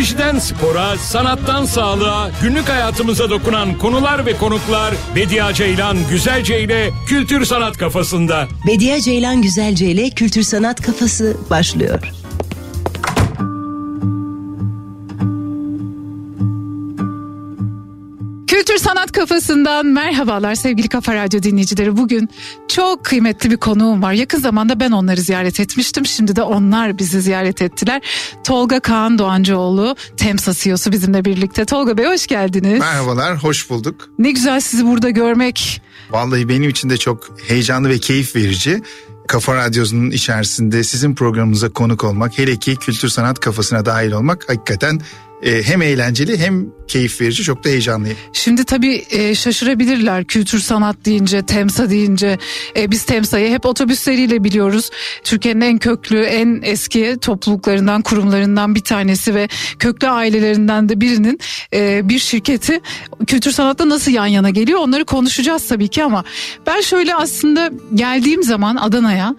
Teknolojiden spora, sanattan sağlığa, günlük hayatımıza dokunan konular ve konuklar Bediye Ceylan Güzelce ile Kültür Sanat Kafasında. Bediye Ceylan Güzelce ile Kültür Sanat Kafası başlıyor. Kültür Sanat Kafasından merhabalar sevgili Kafa Radyo dinleyicileri. Bugün çok kıymetli bir konuğum var. Yakın zamanda ben onları ziyaret etmiştim. Şimdi de onlar bizi ziyaret ettiler. Tolga Kaan Doğancıoğlu, Temsa CEO'su bizimle birlikte. Tolga Bey hoş geldiniz. Merhabalar, hoş bulduk. Ne güzel sizi burada görmek. Vallahi benim için de çok heyecanlı ve keyif verici. Kafa Radyosu'nun içerisinde sizin programınıza konuk olmak, hele ki kültür sanat kafasına dahil olmak hakikaten e, hem eğlenceli hem keyif verici çok da heyecanlıyım. Şimdi tabii e, şaşırabilirler kültür sanat deyince, temsa deyince. E, biz temsayı hep otobüsleriyle biliyoruz. Türkiye'nin en köklü, en eski topluluklarından, kurumlarından bir tanesi ve köklü ailelerinden de birinin bir şirketi kültür sanatta nasıl yan yana geliyor onları konuşacağız tabii ki ama ben şöyle aslında geldiğim zaman Adana'ya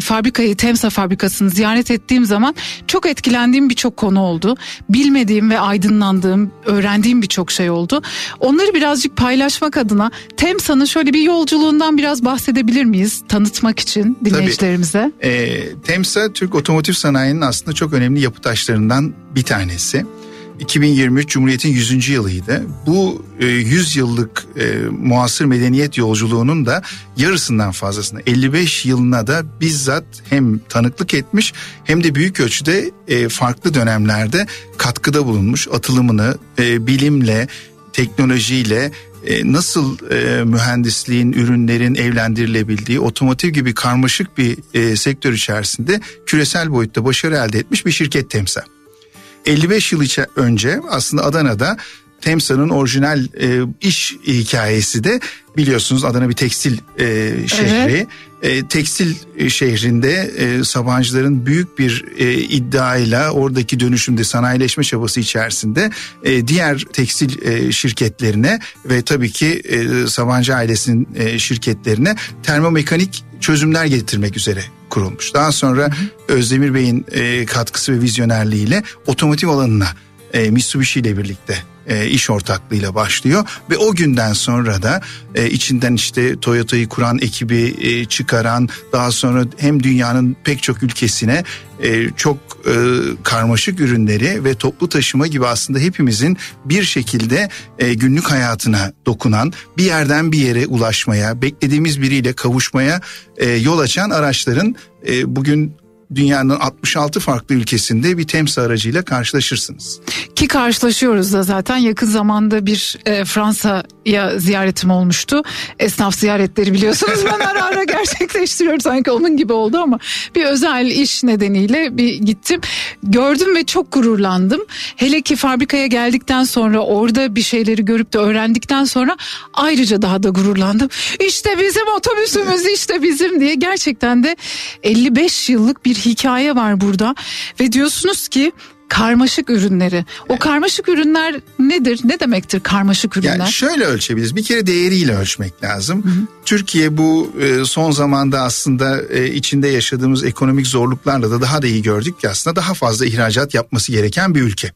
fabrikayı, temsa fabrikasını ziyaret ettiğim zaman çok etkilendiğim birçok konu oldu. Bilmediğim ve aydınlandığım, öğrendiğim birçok şey oldu. Onları birazcık paylaşmak adına Temsa'nın şöyle bir yolculuğundan biraz bahsedebilir miyiz? Tanıtmak için dinleyicilerimize. E, Temsa Türk otomotiv sanayinin aslında çok önemli yapı taşlarından bir tanesi. 2023 Cumhuriyet'in 100. yılıydı. Bu e, 100 yıllık e, muasır medeniyet yolculuğunun da yarısından fazlasını 55 yılına da bizzat hem tanıklık etmiş hem de büyük ölçüde e, farklı dönemlerde katkıda bulunmuş. Atılımını e, bilimle, teknolojiyle e, nasıl e, mühendisliğin, ürünlerin evlendirilebildiği otomotiv gibi karmaşık bir e, sektör içerisinde küresel boyutta başarı elde etmiş bir şirket temsil. 55 yıl önce aslında Adana'da Temsa'nın orijinal e, iş hikayesi de biliyorsunuz Adana bir tekstil e, şehri. Evet. E, tekstil şehrinde e, Sabancıların büyük bir e, iddiayla oradaki dönüşümde sanayileşme çabası içerisinde e, diğer tekstil e, şirketlerine ve tabii ki e, Sabancı ailesinin e, şirketlerine termomekanik çözümler getirmek üzere kurulmuş. Daha sonra Özdemir Bey'in e, katkısı ve vizyonerliğiyle otomotiv alanına e, Mitsubishi ile birlikte e, iş ortaklığıyla başlıyor. Ve o günden sonra da e, içinden işte Toyota'yı kuran ekibi e, çıkaran daha sonra hem dünyanın pek çok ülkesine e, çok e, karmaşık ürünleri ve toplu taşıma gibi aslında hepimizin bir şekilde e, günlük hayatına dokunan bir yerden bir yere ulaşmaya beklediğimiz biriyle kavuşmaya e, yol açan araçların e, bugün dünyanın 66 farklı ülkesinde bir temsil aracıyla karşılaşırsınız. Ki karşılaşıyoruz da zaten yakın zamanda bir e, Fransa'ya ziyaretim olmuştu. Esnaf ziyaretleri biliyorsunuz ben ara ara gerçekleştiriyorum sanki onun gibi oldu ama bir özel iş nedeniyle bir gittim. Gördüm ve çok gururlandım. Hele ki fabrikaya geldikten sonra orada bir şeyleri görüp de öğrendikten sonra ayrıca daha da gururlandım. İşte bizim otobüsümüz işte bizim diye gerçekten de 55 yıllık bir hikaye var burada ve diyorsunuz ki karmaşık ürünleri. O karmaşık ürünler nedir? Ne demektir karmaşık ürünler? Yani şöyle ölçebiliriz. Bir kere değeriyle ölçmek lazım. Hı hı. Türkiye bu e, son zamanda aslında e, içinde yaşadığımız ekonomik zorluklarla da daha da iyi gördük ki aslında daha fazla ihracat yapması gereken bir ülke.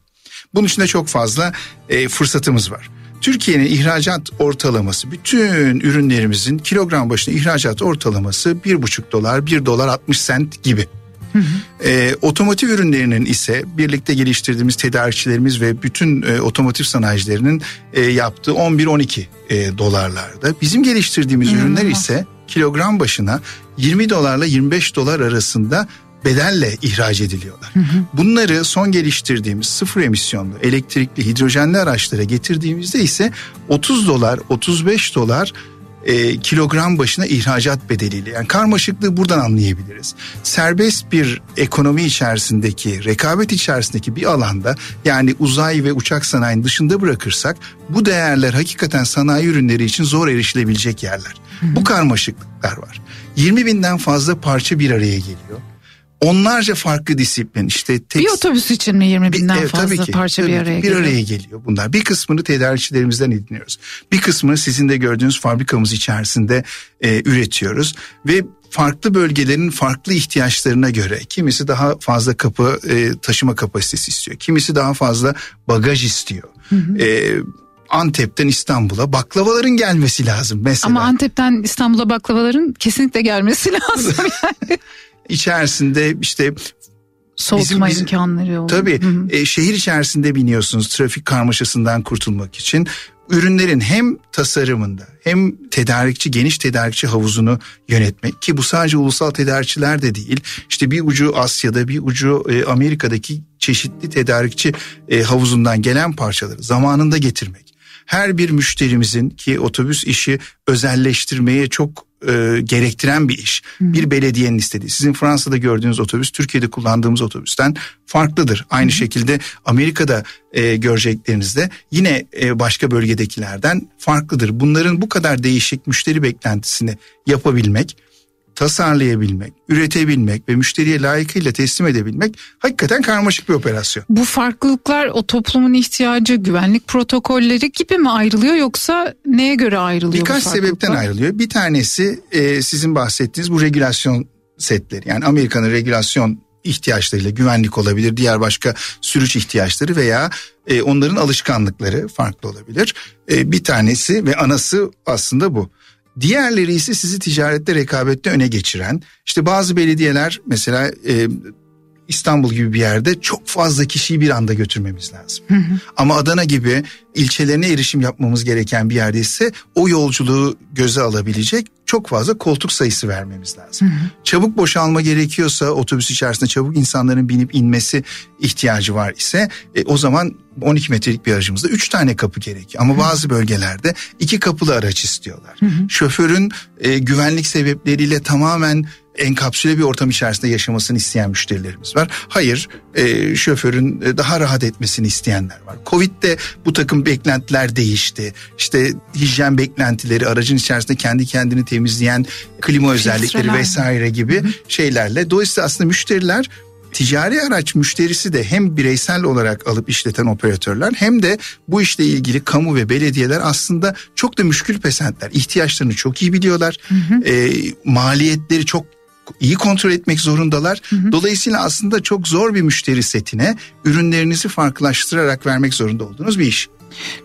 Bunun için de çok fazla e, fırsatımız var. Türkiye'nin ihracat ortalaması bütün ürünlerimizin kilogram başına ihracat ortalaması bir buçuk dolar, bir dolar 60 sent gibi. Hı hı. E, otomotiv ürünlerinin ise birlikte geliştirdiğimiz tedarikçilerimiz ve bütün e, otomotiv sanayicilerinin e, yaptığı 11-12 e, dolarlarda. Bizim geliştirdiğimiz İnanılmaz. ürünler ise kilogram başına 20 dolarla 25 dolar arasında bedelle ihraç ediliyorlar. Hı hı. Bunları son geliştirdiğimiz sıfır emisyonlu elektrikli hidrojenli araçlara getirdiğimizde ise 30 dolar 35 dolar e, kilogram başına ihracat bedeliyle. Yani karmaşıklığı buradan anlayabiliriz. Serbest bir ekonomi içerisindeki, rekabet içerisindeki bir alanda yani uzay ve uçak sanayinin dışında bırakırsak bu değerler hakikaten sanayi ürünleri için zor erişilebilecek yerler. Hı hı. Bu karmaşıklıklar var. 20 binden fazla parça bir araya geliyor. Onlarca farklı disiplin işte tek... bir otobüs için mi 20 binden bir, fazla tabii ki, parça tabii bir araya ki, bir araya geliyor bunlar. Bir kısmını tedarikçilerimizden ediniyoruz. Bir kısmını sizin de gördüğünüz fabrikamız içerisinde e, üretiyoruz ve farklı bölgelerin farklı ihtiyaçlarına göre kimisi daha fazla kapı e, taşıma kapasitesi istiyor. Kimisi daha fazla bagaj istiyor. Hı hı. E, Antep'ten İstanbul'a baklavaların gelmesi lazım mesela. Ama Antep'ten İstanbul'a baklavaların kesinlikle gelmesi lazım yani. İçerisinde işte soğutma bizim, imkanları olur. Tabii E, şehir içerisinde biniyorsunuz trafik karmaşasından kurtulmak için. Ürünlerin hem tasarımında hem tedarikçi geniş tedarikçi havuzunu yönetmek ki bu sadece ulusal tedarikçiler de değil. İşte bir ucu Asya'da bir ucu e, Amerika'daki çeşitli tedarikçi e, havuzundan gelen parçaları zamanında getirmek her bir müşterimizin ki otobüs işi özelleştirmeye çok e, gerektiren bir iş. Hı. Bir belediyenin istediği. Sizin Fransa'da gördüğünüz otobüs Türkiye'de kullandığımız otobüsten farklıdır. Aynı Hı. şekilde Amerika'da e, göreceklerinizde yine e, başka bölgedekilerden farklıdır. Bunların bu kadar değişik müşteri beklentisini yapabilmek tasarlayabilmek, üretebilmek ve müşteriye layıkıyla teslim edebilmek hakikaten karmaşık bir operasyon. Bu farklılıklar o toplumun ihtiyacı, güvenlik protokolleri gibi mi ayrılıyor yoksa neye göre ayrılıyor Birkaç sebepten ayrılıyor. Bir tanesi e, sizin bahsettiğiniz bu regülasyon setleri. Yani Amerika'nın regülasyon ihtiyaçlarıyla güvenlik olabilir, diğer başka sürüş ihtiyaçları veya e, onların alışkanlıkları farklı olabilir. E, bir tanesi ve anası aslında bu. Diğerleri ise sizi ticarette rekabette öne geçiren işte bazı belediyeler mesela e, İstanbul gibi bir yerde çok fazla kişiyi bir anda götürmemiz lazım. Hı hı. Ama Adana gibi ilçelerine erişim yapmamız gereken bir yerde ise o yolculuğu göze alabilecek çok fazla koltuk sayısı vermemiz lazım. Hı hı. Çabuk boşalma gerekiyorsa otobüs içerisinde çabuk insanların binip inmesi ihtiyacı var ise e, o zaman 12 metrelik bir aracımızda 3 tane kapı gerekiyor. Ama hı. bazı bölgelerde iki kapılı araç istiyorlar. Hı hı. Şoförün e, güvenlik sebepleriyle tamamen enkapsüle bir ortam içerisinde yaşamasını isteyen müşterilerimiz var. Hayır, e, şoförün e, daha rahat etmesini isteyenler var. Covid'de bu takım beklentiler değişti. İşte hijyen beklentileri, aracın içerisinde kendi kendini temizleyen klima özellikleri vesaire gibi Hı-hı. şeylerle. Dolayısıyla aslında müşteriler ticari araç müşterisi de hem bireysel olarak alıp işleten operatörler hem de bu işle ilgili kamu ve belediyeler aslında çok da müşkül pesentler. İhtiyaçlarını çok iyi biliyorlar. Hı hı. E, maliyetleri çok iyi kontrol etmek zorundalar. Hı hı. Dolayısıyla aslında çok zor bir müşteri setine ürünlerinizi farklılaştırarak vermek zorunda olduğunuz bir iş.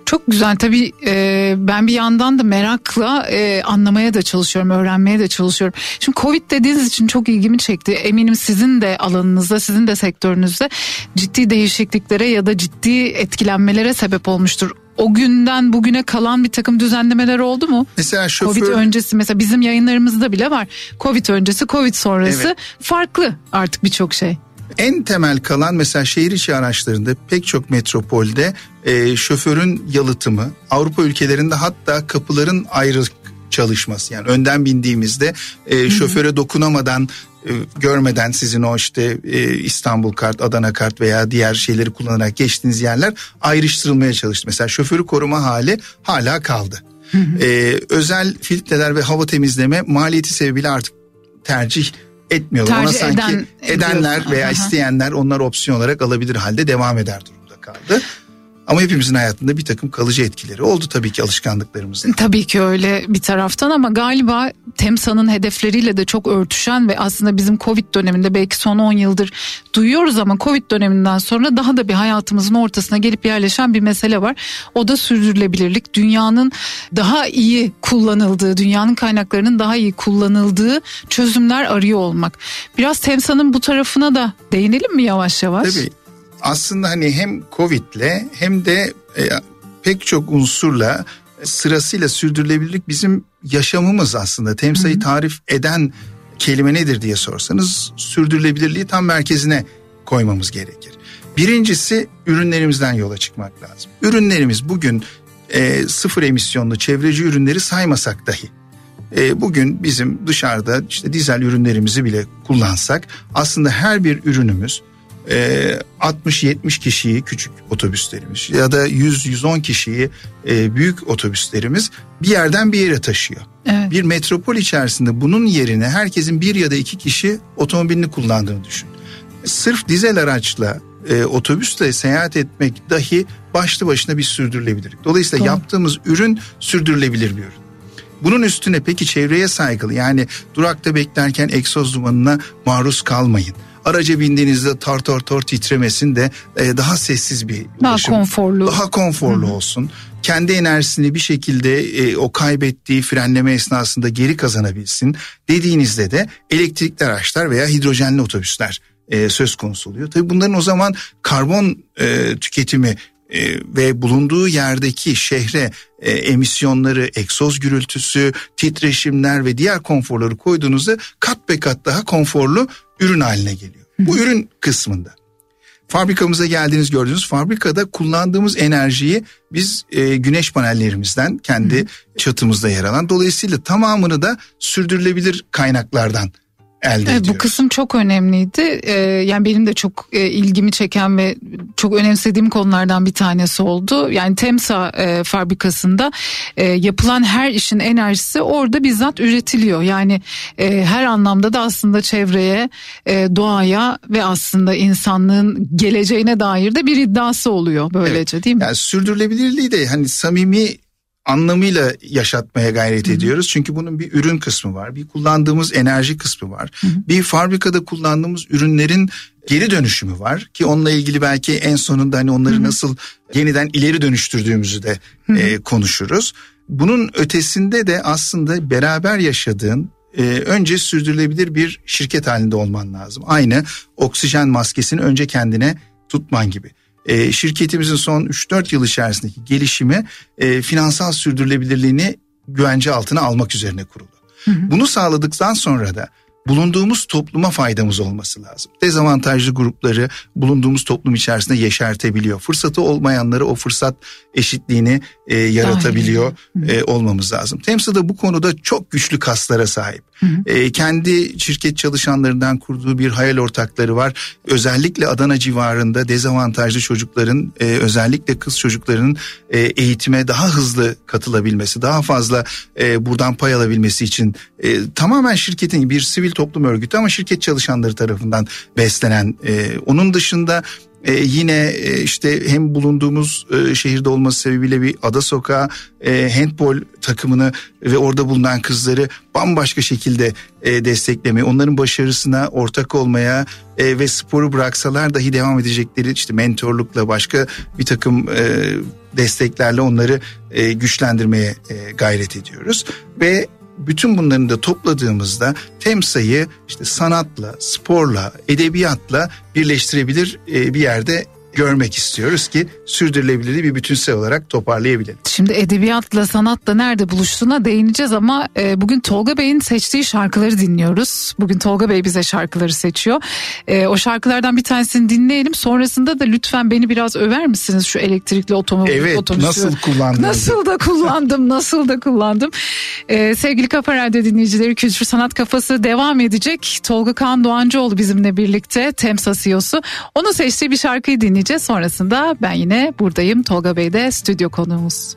Çok güzel tabii e, ben bir yandan da merakla e, anlamaya da çalışıyorum, öğrenmeye de çalışıyorum. Şimdi Covid dediğiniz için çok ilgimi çekti. Eminim sizin de alanınızda, sizin de sektörünüzde ciddi değişikliklere ya da ciddi etkilenmelere sebep olmuştur o günden bugüne kalan bir takım düzenlemeler oldu mu? Mesela şoför... Covid öncesi mesela bizim yayınlarımızda bile var. Covid öncesi, Covid sonrası evet. farklı artık birçok şey. En temel kalan mesela şehir içi araçlarında pek çok metropolde e, şoförün yalıtımı Avrupa ülkelerinde hatta kapıların ayrı çalışması yani önden bindiğimizde e, şoföre dokunamadan görmeden sizin o işte e, İstanbul kart, Adana kart veya diğer şeyleri kullanarak geçtiğiniz yerler ayrıştırılmaya çalıştı. Mesela şoförü koruma hali hala kaldı. Hı hı. E, özel filtreler ve hava temizleme maliyeti sebebiyle artık tercih etmiyorlar. Tercih Ona sanki eden, edenler veya Aha. isteyenler onlar opsiyon olarak alabilir halde devam eder durumda kaldı. Ama hepimizin hayatında bir takım kalıcı etkileri oldu tabii ki alışkanlıklarımızda. Tabii ki öyle bir taraftan ama galiba TEMSA'nın hedefleriyle de çok örtüşen ve aslında bizim Covid döneminde belki son 10 yıldır duyuyoruz ama Covid döneminden sonra daha da bir hayatımızın ortasına gelip yerleşen bir mesele var. O da sürdürülebilirlik. Dünyanın daha iyi kullanıldığı, dünyanın kaynaklarının daha iyi kullanıldığı çözümler arıyor olmak. Biraz TEMSA'nın bu tarafına da değinelim mi yavaş yavaş? Tabii aslında hani hem Covid'le hem de e, pek çok unsurla sırasıyla sürdürülebilirlik bizim yaşamımız aslında. Temsayı tarif eden kelime nedir diye sorsanız sürdürülebilirliği tam merkezine koymamız gerekir. Birincisi ürünlerimizden yola çıkmak lazım. Ürünlerimiz bugün e, sıfır emisyonlu çevreci ürünleri saymasak dahi e, bugün bizim dışarıda işte dizel ürünlerimizi bile kullansak aslında her bir ürünümüz e, 60-70 kişiyi küçük otobüslerimiz ya da 100-110 kişiyi e, büyük otobüslerimiz bir yerden bir yere taşıyor. Evet. Bir metropol içerisinde bunun yerine herkesin bir ya da iki kişi otomobilini kullandığını düşünün. sırf dizel araçla e, otobüsle seyahat etmek dahi başlı başına bir sürdürülebilirlik. Dolayısıyla Doğru. yaptığımız ürün sürdürülebilir bir ürün. Bunun üstüne peki çevreye saygılı yani durakta beklerken egzoz dumanına maruz kalmayın. Araca bindiğinizde tar tar tar titremesin de e, daha sessiz bir Daha ulaşım. konforlu. Daha konforlu olsun. Kendi enerjisini bir şekilde e, o kaybettiği frenleme esnasında geri kazanabilsin. Dediğinizde de elektrikli araçlar veya hidrojenli otobüsler e, söz konusu oluyor. Tabii bunların o zaman karbon e, tüketimi e, ve bulunduğu yerdeki şehre e, emisyonları, egzoz gürültüsü, titreşimler ve diğer konforları koyduğunuzda kat be kat daha konforlu ürün haline geliyor. Bu ürün kısmında. Fabrikamıza geldiğiniz gördüğünüz fabrikada kullandığımız enerjiyi biz e, güneş panellerimizden kendi çatımızda yer alan dolayısıyla tamamını da sürdürülebilir kaynaklardan elde Evet, ediyoruz. bu kısım çok önemliydi. Ee, yani benim de çok e, ilgimi çeken ve çok önemsediğim konulardan bir tanesi oldu. Yani Temsa e, fabrikasında e, yapılan her işin enerjisi orada bizzat üretiliyor. Yani e, her anlamda da aslında çevreye, e, doğaya ve aslında insanlığın geleceğine dair de bir iddiası oluyor böylece değil mi? Yani sürdürülebilirliği de hani samimi anlamıyla yaşatmaya gayret ediyoruz. Çünkü bunun bir ürün kısmı var, bir kullandığımız enerji kısmı var. Bir fabrikada kullandığımız ürünlerin geri dönüşümü var ki onunla ilgili belki en sonunda hani onları nasıl yeniden ileri dönüştürdüğümüzü de e, konuşuruz. Bunun ötesinde de aslında beraber yaşadığın e, önce sürdürülebilir bir şirket halinde olman lazım. Aynı oksijen maskesini önce kendine tutman gibi. E, şirketimizin son 3-4 yıl içerisindeki gelişimi e, finansal sürdürülebilirliğini güvence altına almak üzerine kuruldu. Bunu sağladıktan sonra da bulunduğumuz topluma faydamız olması lazım. Dezavantajlı grupları bulunduğumuz toplum içerisinde yeşertebiliyor. Fırsatı olmayanları o fırsat eşitliğini e, yaratabiliyor e, olmamız lazım. Temsa da bu konuda çok güçlü kaslara sahip. E, kendi şirket çalışanlarından kurduğu bir hayal ortakları var. Özellikle Adana civarında dezavantajlı çocukların e, özellikle kız çocuklarının e, eğitime daha hızlı katılabilmesi, daha fazla e, buradan pay alabilmesi için e, tamamen şirketin bir sivil toplum örgütü ama şirket çalışanları tarafından beslenen. e, onun dışında e, yine e, işte hem bulunduğumuz e, şehirde olması sebebiyle bir ada sokağı e, handball takımını ve orada bulunan kızları bambaşka şekilde e, desteklemeye, onların başarısına ortak olmaya e, ve sporu bıraksalar dahi devam edecekleri işte mentorlukla başka bir takım e, desteklerle onları e, güçlendirmeye e, gayret ediyoruz ve bütün bunların da topladığımızda Temsa'yı işte sanatla, sporla, edebiyatla birleştirebilir e, bir yerde görmek istiyoruz ki sürdürülebilirliği bir bütünsel olarak toparlayabilelim. Şimdi edebiyatla sanatla nerede buluştuğuna değineceğiz ama e, bugün Tolga Bey'in seçtiği şarkıları dinliyoruz. Bugün Tolga Bey bize şarkıları seçiyor. E, o şarkılardan bir tanesini dinleyelim. Sonrasında da lütfen beni biraz över misiniz şu elektrikli otomobil Evet otobüsü? nasıl kullandığınızı. Nasıl da kullandım, nasıl da kullandım. Ee, sevgili Kafa Radyo dinleyicileri Kültür Sanat Kafası devam edecek. Tolga Kaan Doğancıoğlu bizimle birlikte Temsa CEO'su. Onun seçtiği bir şarkıyı dinleyeceğiz. Sonrasında ben yine buradayım. Tolga Bey de stüdyo konuğumuz.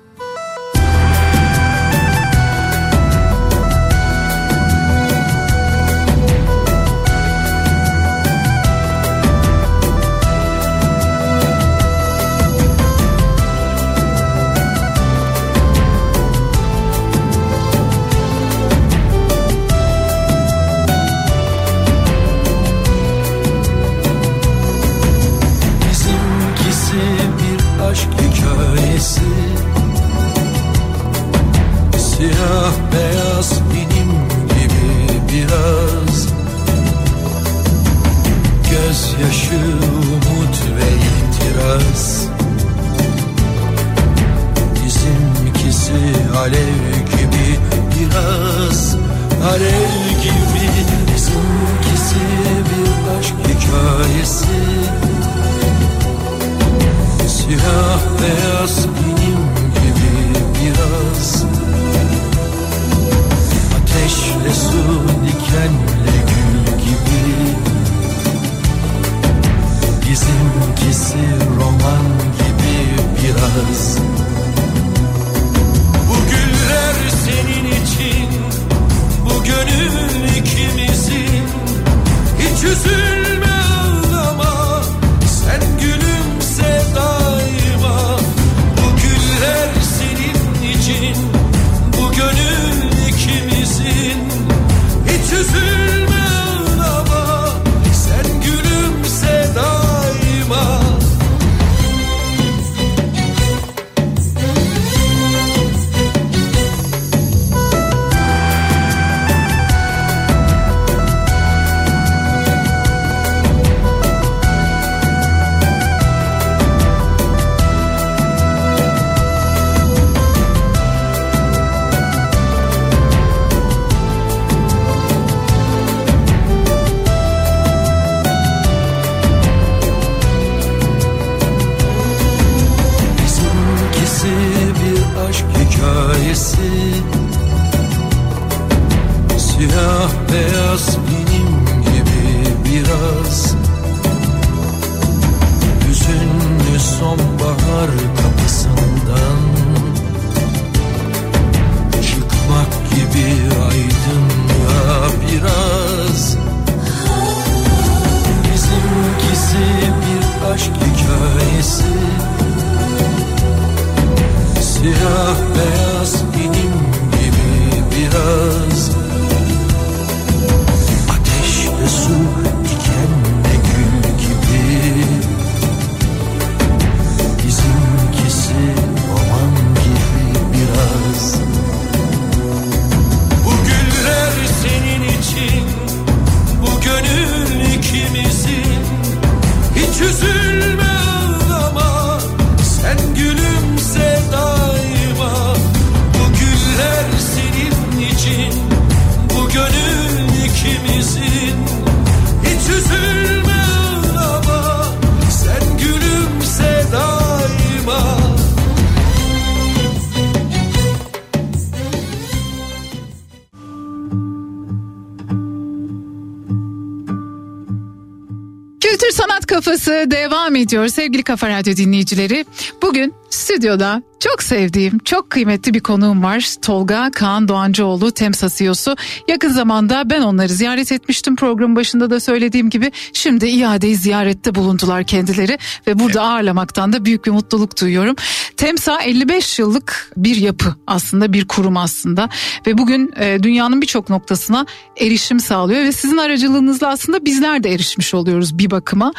Ediyor sevgili Kafa Radyo dinleyicileri. Bugün stüdyoda çok sevdiğim, çok kıymetli bir konuğum var. Tolga Kaan Doğancıoğlu Temsa CEO'su. Yakın zamanda ben onları ziyaret etmiştim programın başında da söylediğim gibi. Şimdi iadeyi ziyarette bulundular kendileri ve burada ağırlamaktan da büyük bir mutluluk duyuyorum. Temsa 55 yıllık bir yapı aslında bir kurum aslında ve bugün e, dünyanın birçok noktasına erişim sağlıyor ve sizin aracılığınızla aslında bizler de erişmiş oluyoruz bir bakıma.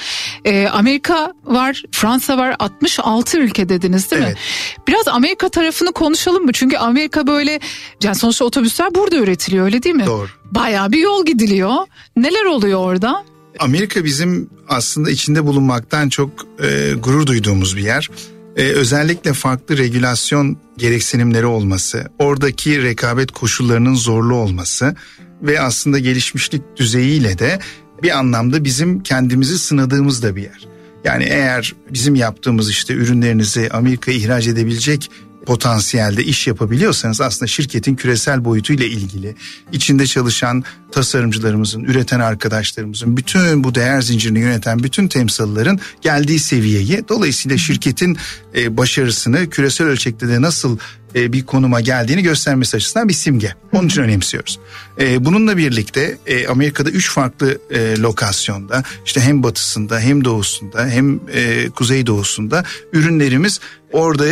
E, Amerika var, Fransa var, 66 ülke dediniz değil mi? Evet. Biraz Amerika tarafını konuşalım mı? Çünkü Amerika böyle yani sonuçta otobüsler burada üretiliyor öyle değil mi? Doğru. Bayağı bir yol gidiliyor. Neler oluyor orada? Amerika bizim aslında içinde bulunmaktan çok e, gurur duyduğumuz bir yer. E, özellikle farklı regülasyon gereksinimleri olması, oradaki rekabet koşullarının zorlu olması ve aslında gelişmişlik düzeyiyle de bir anlamda bizim kendimizi sınadığımız da bir yer. Yani eğer bizim yaptığımız işte ürünlerinizi Amerika'ya ihraç edebilecek potansiyelde iş yapabiliyorsanız aslında şirketin küresel boyutuyla ilgili içinde çalışan tasarımcılarımızın, üreten arkadaşlarımızın, bütün bu değer zincirini yöneten bütün temsilcilerin geldiği seviyeyi dolayısıyla şirketin e, başarısını küresel ölçekte de nasıl e, bir konuma geldiğini göstermesi açısından bir simge. Onun için önemsiyoruz. E, bununla birlikte e, Amerika'da üç farklı e, lokasyonda işte hem batısında hem doğusunda hem e, kuzeydoğusunda ürünlerimiz orada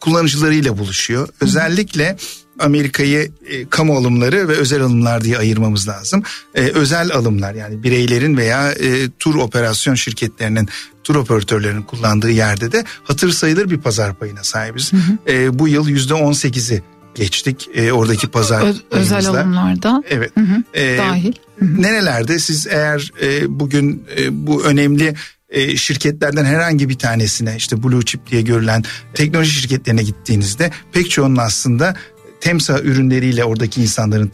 kullanıcılarıyla buluşuyor. Özellikle Amerika'yı e, kamu alımları ve özel alımlar diye ayırmamız lazım. E, özel alımlar yani bireylerin veya e, tur operasyon şirketlerinin tur operatörlerinin kullandığı yerde de hatır sayılır bir pazar payına sahibiz. E, bu yıl yüzde on sekizi geçtik e, oradaki pazar Ö- özel alımlarda Evet. Hı hı, E, dahil. Nerelerde siz eğer e, bugün e, bu önemli e, şirketlerden herhangi bir tanesine işte blue chip diye görülen teknoloji şirketlerine gittiğinizde pek çoğunun aslında temsa ürünleriyle oradaki insanların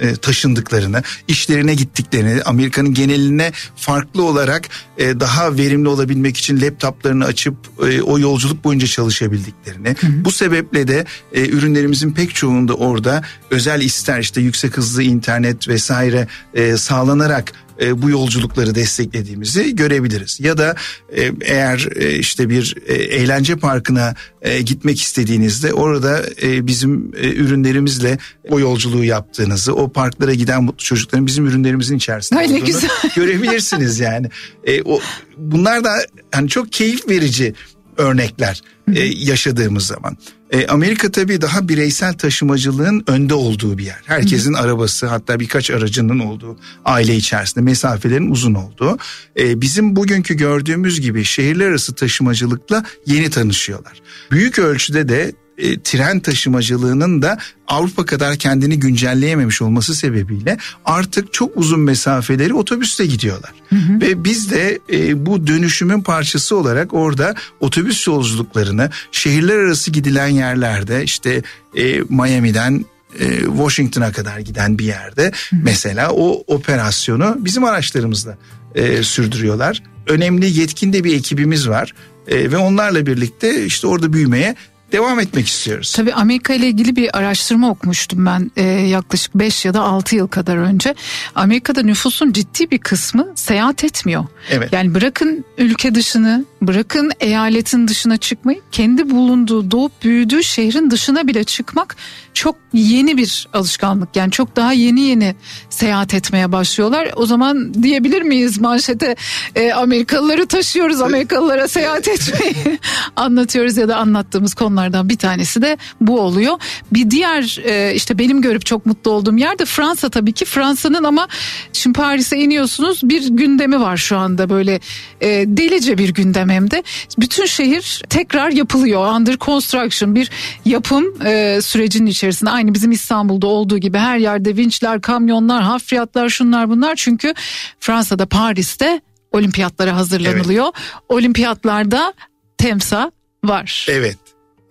e, taşındıklarını, işlerine gittiklerini, Amerika'nın geneline farklı olarak e, daha verimli olabilmek için laptoplarını açıp e, o yolculuk boyunca çalışabildiklerini. Bu sebeple de e, ürünlerimizin pek çoğunda orada özel ister işte yüksek hızlı internet vesaire e, sağlanarak e, bu yolculukları desteklediğimizi görebiliriz. Ya da e, eğer e, işte bir e, eğlence parkına e, gitmek istediğinizde orada e, bizim e, ürünlerimizle o yolculuğu yaptığınızı, o parklara giden mutlu çocukların bizim ürünlerimizin içerisinde Ay ne olduğunu güzel. görebilirsiniz yani. E, o bunlar da hani çok keyif verici örnekler e, yaşadığımız zaman. E, Amerika tabii daha bireysel taşımacılığın önde olduğu bir yer. Herkesin arabası hatta birkaç aracının olduğu aile içerisinde mesafelerin uzun olduğu. E, bizim bugünkü gördüğümüz gibi şehirler arası taşımacılıkla yeni tanışıyorlar. Büyük ölçüde de e, tren taşımacılığının da Avrupa kadar kendini güncelleyememiş olması sebebiyle artık çok uzun mesafeleri otobüste gidiyorlar. Ve biz de e, bu dönüşümün parçası olarak orada otobüs yolculuklarını şehirler arası gidilen yerlerde işte e, Miami'den e, Washington'a kadar giden bir yerde mesela o operasyonu bizim araçlarımızla e, sürdürüyorlar. Önemli yetkin de bir ekibimiz var E, ve onlarla birlikte işte orada büyümeye devam etmek istiyoruz. Tabii Amerika ile ilgili bir araştırma okumuştum ben e, yaklaşık 5 ya da 6 yıl kadar önce. Amerika'da nüfusun ciddi bir kısmı seyahat etmiyor. Evet. Yani bırakın ülke dışını, bırakın eyaletin dışına çıkmayı, kendi bulunduğu, doğup büyüdüğü şehrin dışına bile çıkmak çok yeni bir alışkanlık. Yani çok daha yeni yeni seyahat etmeye başlıyorlar. O zaman diyebilir miyiz manşete e, Amerikalıları taşıyoruz, Amerikalılara seyahat etmeyi anlatıyoruz ya da anlattığımız konulardan bir tanesi de bu oluyor. Bir diğer e, işte benim görüp çok mutlu olduğum yer de Fransa tabii ki. Fransa'nın ama şimdi Paris'e iniyorsunuz bir gündemi var şu anda böyle e, delice bir gündem hem de. Bütün şehir tekrar yapılıyor. Under construction bir yapım e, sürecinin içerisinde. Aynı bizim İstanbul'da olduğu gibi her yerde vinçler, kamyonlar, hafriyatlar şunlar bunlar. Çünkü Fransa'da Paris'te olimpiyatlara hazırlanılıyor. Olimpiyatlarda temsa var. Evet.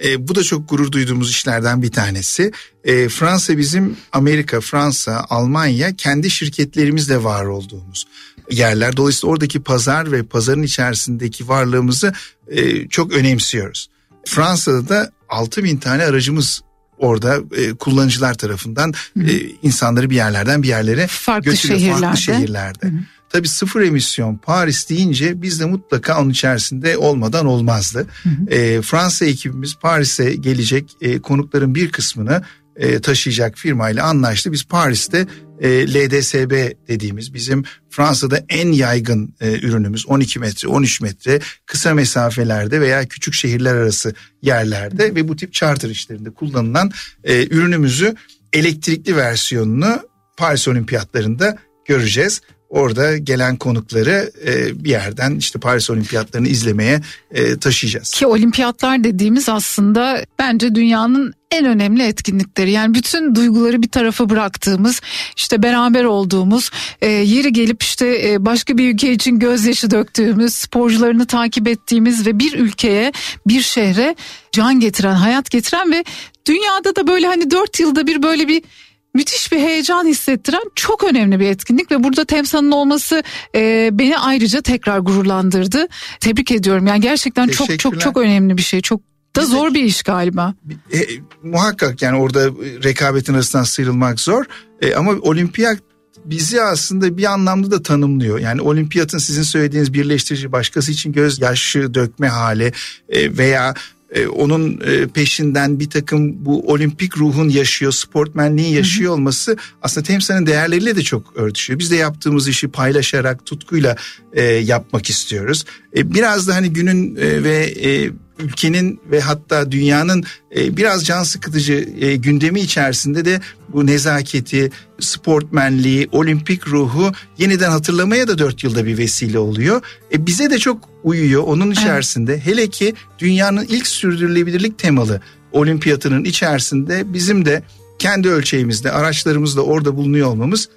E, bu da çok gurur duyduğumuz işlerden bir tanesi. E, Fransa bizim Amerika, Fransa, Almanya kendi şirketlerimizle var olduğumuz yerler. Dolayısıyla oradaki pazar ve pazarın içerisindeki varlığımızı e, çok önemsiyoruz. Fransa'da da 6 bin tane aracımız orada e, kullanıcılar tarafından e, insanları bir yerlerden bir yerlere Farklı götürüyor. şehirlerde. Farklı şehirlerde. Tabii sıfır emisyon Paris deyince biz de mutlaka onun içerisinde olmadan olmazdı. E, Fransa ekibimiz Paris'e gelecek e, konukların bir kısmını e, taşıyacak firmayla anlaştı. Biz Paris'te e, LDSB dediğimiz bizim Fransa'da en yaygın e, ürünümüz 12 metre 13 metre kısa mesafelerde veya küçük şehirler arası yerlerde ve bu tip charter işlerinde kullanılan e, ürünümüzü elektrikli versiyonunu Paris Olimpiyatlarında göreceğiz. Orada gelen konukları e, bir yerden işte Paris Olimpiyatlarını izlemeye e, taşıyacağız. Ki olimpiyatlar dediğimiz aslında bence dünyanın en önemli etkinlikleri. Yani bütün duyguları bir tarafa bıraktığımız, işte beraber olduğumuz, e, yeri gelip işte e, başka bir ülke için gözyaşı döktüğümüz, sporcularını takip ettiğimiz ve bir ülkeye, bir şehre can getiren, hayat getiren ve dünyada da böyle hani dört yılda bir böyle bir müthiş bir heyecan hissettiren çok önemli bir etkinlik ve burada Temsa'nın olması e, beni ayrıca tekrar gururlandırdı. Tebrik ediyorum. Yani gerçekten çok çok çok önemli bir şey. Çok da Biz de- zor bir iş galiba. E, muhakkak yani orada rekabetin arasından sıyrılmak zor E, ama olimpiyat bizi aslında bir anlamda da tanımlıyor. Yani olimpiyatın sizin söylediğiniz birleştirici başkası için göz yaşı dökme hali e, veya e, onun e, peşinden bir takım bu olimpik ruhun yaşıyor, sportmenliğin yaşıyor olması aslında Temsa'nın değerleriyle de çok örtüşüyor. Biz de yaptığımız işi paylaşarak, tutkuyla e, yapmak istiyoruz. E, biraz da hani günün e, ve e, ülkenin ve hatta dünyanın e, biraz can sıkıtıcı e, gündemi içerisinde de bu nezaketi, sportmenliği, olimpik ruhu yeniden hatırlamaya da dört yılda bir vesile oluyor. E, bize de çok uyuyor onun içerisinde. Hele ki dünyanın ilk sürdürülebilirlik temalı olimpiyatının içerisinde bizim de kendi ölçeğimizde araçlarımızla orada bulunuyor olmamız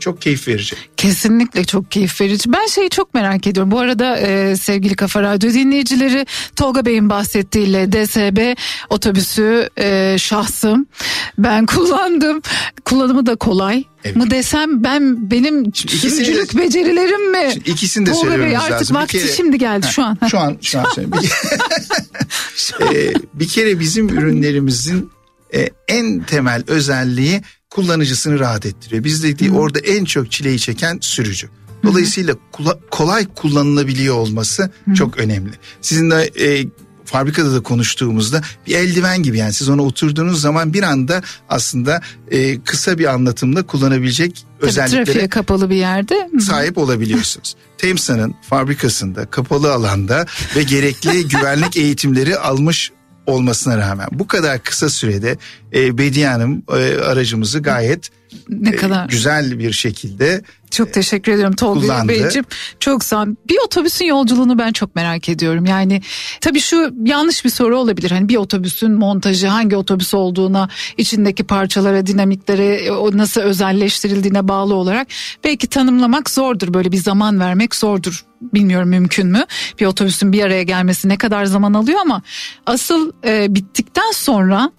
çok keyif verici. Kesinlikle çok keyif verici. Ben şeyi çok merak ediyorum. Bu arada e, sevgili Kafa Radyo dinleyicileri Tolga Bey'in bahsettiği DSB otobüsü e, şahsım. Ben kullandım. Kullanımı da kolay. Evet. Mı desem ben benim sürücülük becerilerim mi? Şimdi ikisini de Tolga Bey söylememiz artık lazım. Vakti kere- şimdi geldi Ha, şu an. Şu an şu an söyleyeyim. Bir, Ee, bir kere bizim ürünlerimizin e, en temel özelliği kullanıcısını rahat ettiriyor. Bizdeki orada en çok çileyi çeken sürücü. Dolayısıyla kula- kolay kullanılabiliyor olması çok önemli. Sizin de e, fabrikada da konuştuğumuzda bir eldiven gibi yani siz ona oturduğunuz zaman bir anda aslında e, kısa bir anlatımla kullanabilecek Tabii özelliklere trafiğe kapalı bir yerde. Sahip olabiliyorsunuz. Temsa'nın fabrikasında kapalı alanda ve gerekli güvenlik eğitimleri almış olmasına rağmen. Bu kadar kısa sürede e, Bediye Hanım e, aracımızı gayet Ne e, kadar güzel bir şekilde Çok teşekkür ediyorum Tolga. Beyciğim. Çok sağ olun. Bir otobüsün yolculuğunu ben çok merak ediyorum. Yani tabii şu yanlış bir soru olabilir. Hani bir otobüsün montajı hangi otobüs olduğuna, içindeki parçalara, dinamiklere, o nasıl özelleştirildiğine bağlı olarak belki tanımlamak zordur. Böyle bir zaman vermek zordur. Bilmiyorum mümkün mü? Bir otobüsün bir araya gelmesi ne kadar zaman alıyor ama asıl e, bittikten sonra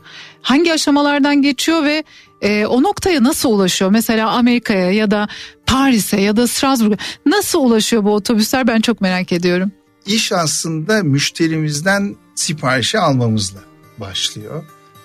hangi aşamalardan geçiyor ve e, o noktaya nasıl ulaşıyor? Mesela Amerika'ya ya da Paris'e ya da Strasbourg'a nasıl ulaşıyor bu otobüsler ben çok merak ediyorum. iş aslında müşterimizden siparişi almamızla başlıyor.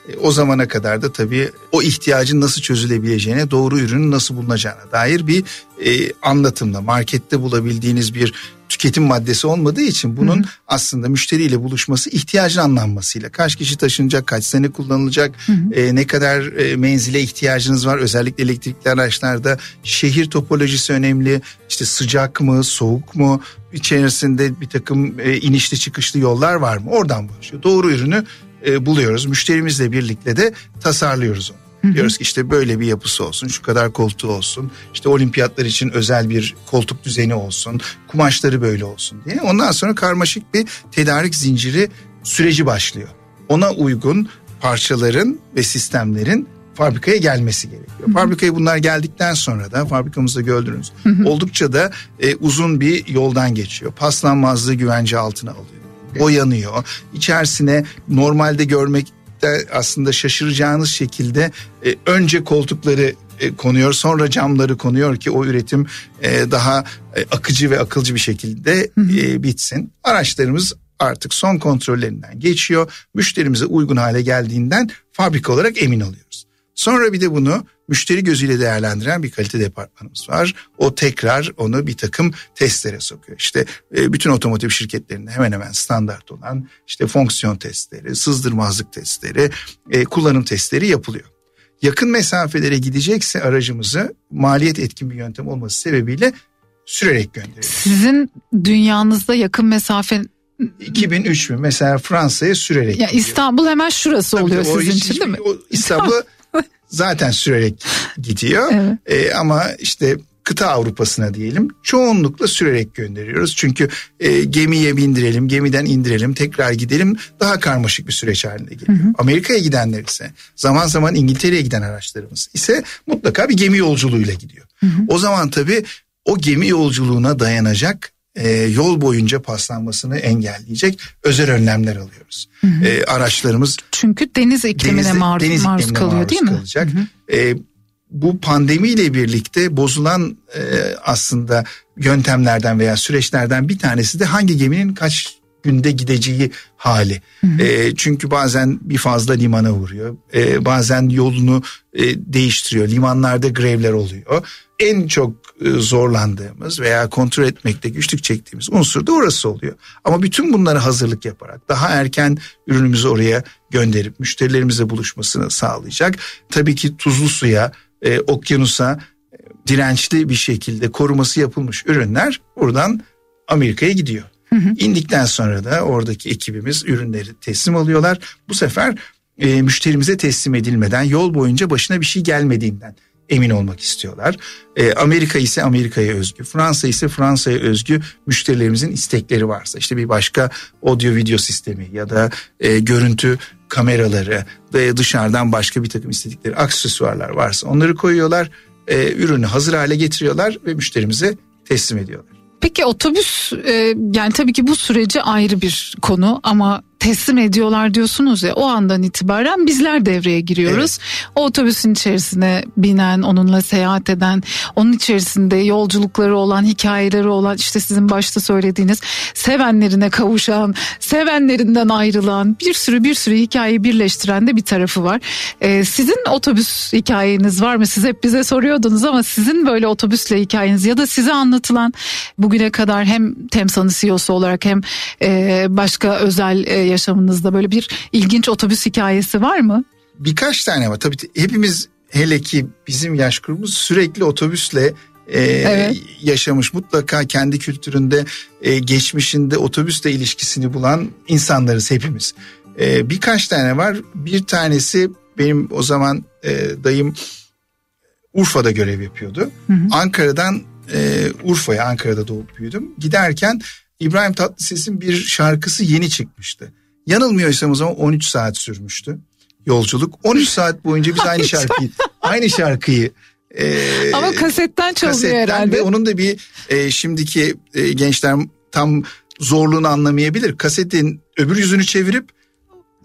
E, o zamana kadar da tabii o ihtiyacın nasıl çözülebileceğine, doğru ürünün nasıl bulunacağına dair bir e, anlatımla markette bulabildiğiniz bir tüketim maddesi olmadığı için bunun hı hı. aslında müşteriyle buluşması ihtiyacın anlanmasıyla kaç kişi taşınacak, kaç sene kullanılacak, hı hı. E, ne kadar e, menzile ihtiyacınız var özellikle elektrikli araçlarda şehir topolojisi önemli işte sıcak mı, soğuk mu, içerisinde bir takım e, inişli çıkışlı yollar var mı oradan başlıyor. Doğru ürünü e, buluyoruz. Müşterimizle birlikte de tasarlıyoruz onu. Diyoruz ki işte böyle bir yapısı olsun, şu kadar koltuğu olsun, işte olimpiyatlar için özel bir koltuk düzeni olsun, kumaşları böyle olsun diye. Ondan sonra karmaşık bir tedarik zinciri süreci başlıyor. Ona uygun parçaların ve sistemlerin fabrikaya gelmesi gerekiyor. Hı-hı. Fabrikaya bunlar geldikten sonra da fabrikamızda gördünüz Hı-hı. oldukça da e, uzun bir yoldan geçiyor. Paslanmazlığı güvence altına alıyor boyanıyor. İçerisine normalde görmekte aslında şaşıracağınız şekilde e, önce koltukları e, konuyor sonra camları konuyor ki o üretim e, daha e, akıcı ve akılcı bir şekilde e, bitsin. Araçlarımız artık son kontrollerinden geçiyor. Müşterimize uygun hale geldiğinden fabrika olarak emin oluyoruz. Sonra bir de bunu müşteri gözüyle değerlendiren bir kalite departmanımız var. O tekrar onu bir takım testlere sokuyor. İşte e, bütün otomotiv şirketlerinde hemen hemen standart olan işte fonksiyon testleri, sızdırmazlık testleri, e, kullanım testleri yapılıyor. Yakın mesafelere gidecekse aracımızı maliyet etkin bir yöntem olması sebebiyle sürerek gönderiyoruz. Sizin dünyanızda yakın mesafe 2000 3000 mesela Fransa'ya sürerek. Ya İstanbul hemen şurası Tabii oluyor sizin için değil mi? İstanbul zaten sürerek gidiyor. Evet. E, ama işte kıta Avrupa'sına diyelim çoğunlukla sürerek gönderiyoruz. Çünkü e, gemiye bindirelim, gemiden indirelim, tekrar gidelim daha karmaşık bir süreç haline geliyor. Amerika'ya gidenler ise zaman zaman İngiltere'ye giden araçlarımız ise mutlaka bir gemi yolculuğuyla gidiyor. Hı hı. O zaman tabii o gemi yolculuğuna dayanacak e, yol boyunca paslanmasını engelleyecek özel önlemler alıyoruz. Hı hı. E, araçlarımız çünkü deniz iklimine denizde, maruz, deniz maruz iklimine kalıyor maruz değil mi? Kalacak. Hı hı. E, bu pandemiyle birlikte bozulan e, aslında yöntemlerden veya süreçlerden bir tanesi de hangi geminin kaç günde gideceği hali. Hı hı. E, çünkü bazen bir fazla limana vuruyor. E, bazen yolunu e, değiştiriyor. Limanlarda grevler oluyor. En çok zorlandığımız veya kontrol etmekte güçlük çektiğimiz unsur da orası oluyor. Ama bütün bunları hazırlık yaparak daha erken ürünümüzü oraya gönderip müşterilerimizle buluşmasını sağlayacak. Tabii ki tuzlu suya, e, okyanusa e, dirençli bir şekilde koruması yapılmış ürünler buradan Amerika'ya gidiyor. Hı hı. İndikten sonra da oradaki ekibimiz ürünleri teslim alıyorlar. Bu sefer e, müşterimize teslim edilmeden yol boyunca başına bir şey gelmediğinden emin olmak istiyorlar. E, Amerika ise Amerika'ya özgü, Fransa ise Fransa'ya özgü müşterilerimizin istekleri varsa işte bir başka audio video sistemi ya da e, görüntü kameraları ve dışarıdan başka bir takım istedikleri aksesuarlar varsa onları koyuyorlar, e, ürünü hazır hale getiriyorlar ve müşterimize teslim ediyorlar. Peki otobüs e, yani tabii ki bu süreci ayrı bir konu ama teslim ediyorlar diyorsunuz ya o andan itibaren bizler devreye giriyoruz. Evet. O otobüsün içerisine binen, onunla seyahat eden, onun içerisinde yolculukları olan, hikayeleri olan işte sizin başta söylediğiniz sevenlerine kavuşan, sevenlerinden ayrılan bir sürü bir sürü hikayeyi birleştiren de bir tarafı var. Ee, sizin otobüs hikayeniz var mı? Siz hep bize soruyordunuz ama sizin böyle otobüsle hikayeniz ya da size anlatılan bugüne kadar hem Temsan'ın CEO'su olarak hem e, başka özel e, yaşamınızda böyle bir ilginç otobüs hikayesi var mı? Birkaç tane var. Tabii hepimiz hele ki bizim yaş grubumuz sürekli otobüsle e, evet. yaşamış mutlaka kendi kültüründe e, geçmişinde otobüsle ilişkisini bulan insanlarız hepimiz. E, birkaç tane var. Bir tanesi benim o zaman e, dayım Urfa'da görev yapıyordu. Hı hı. Ankara'dan e, Urfa'ya Ankara'da doğup büyüdüm. Giderken İbrahim Tatlıses'in bir şarkısı yeni çıkmıştı. Yanılmıyorsam o zaman 13 saat sürmüştü yolculuk. 13 saat boyunca biz aynı şarkıyı aynı şarkıyı e, ama kasetten çalıyor kasetten herhalde. Ve onun da bir e, şimdiki e, gençler tam zorluğunu anlamayabilir. Kasetin öbür yüzünü çevirip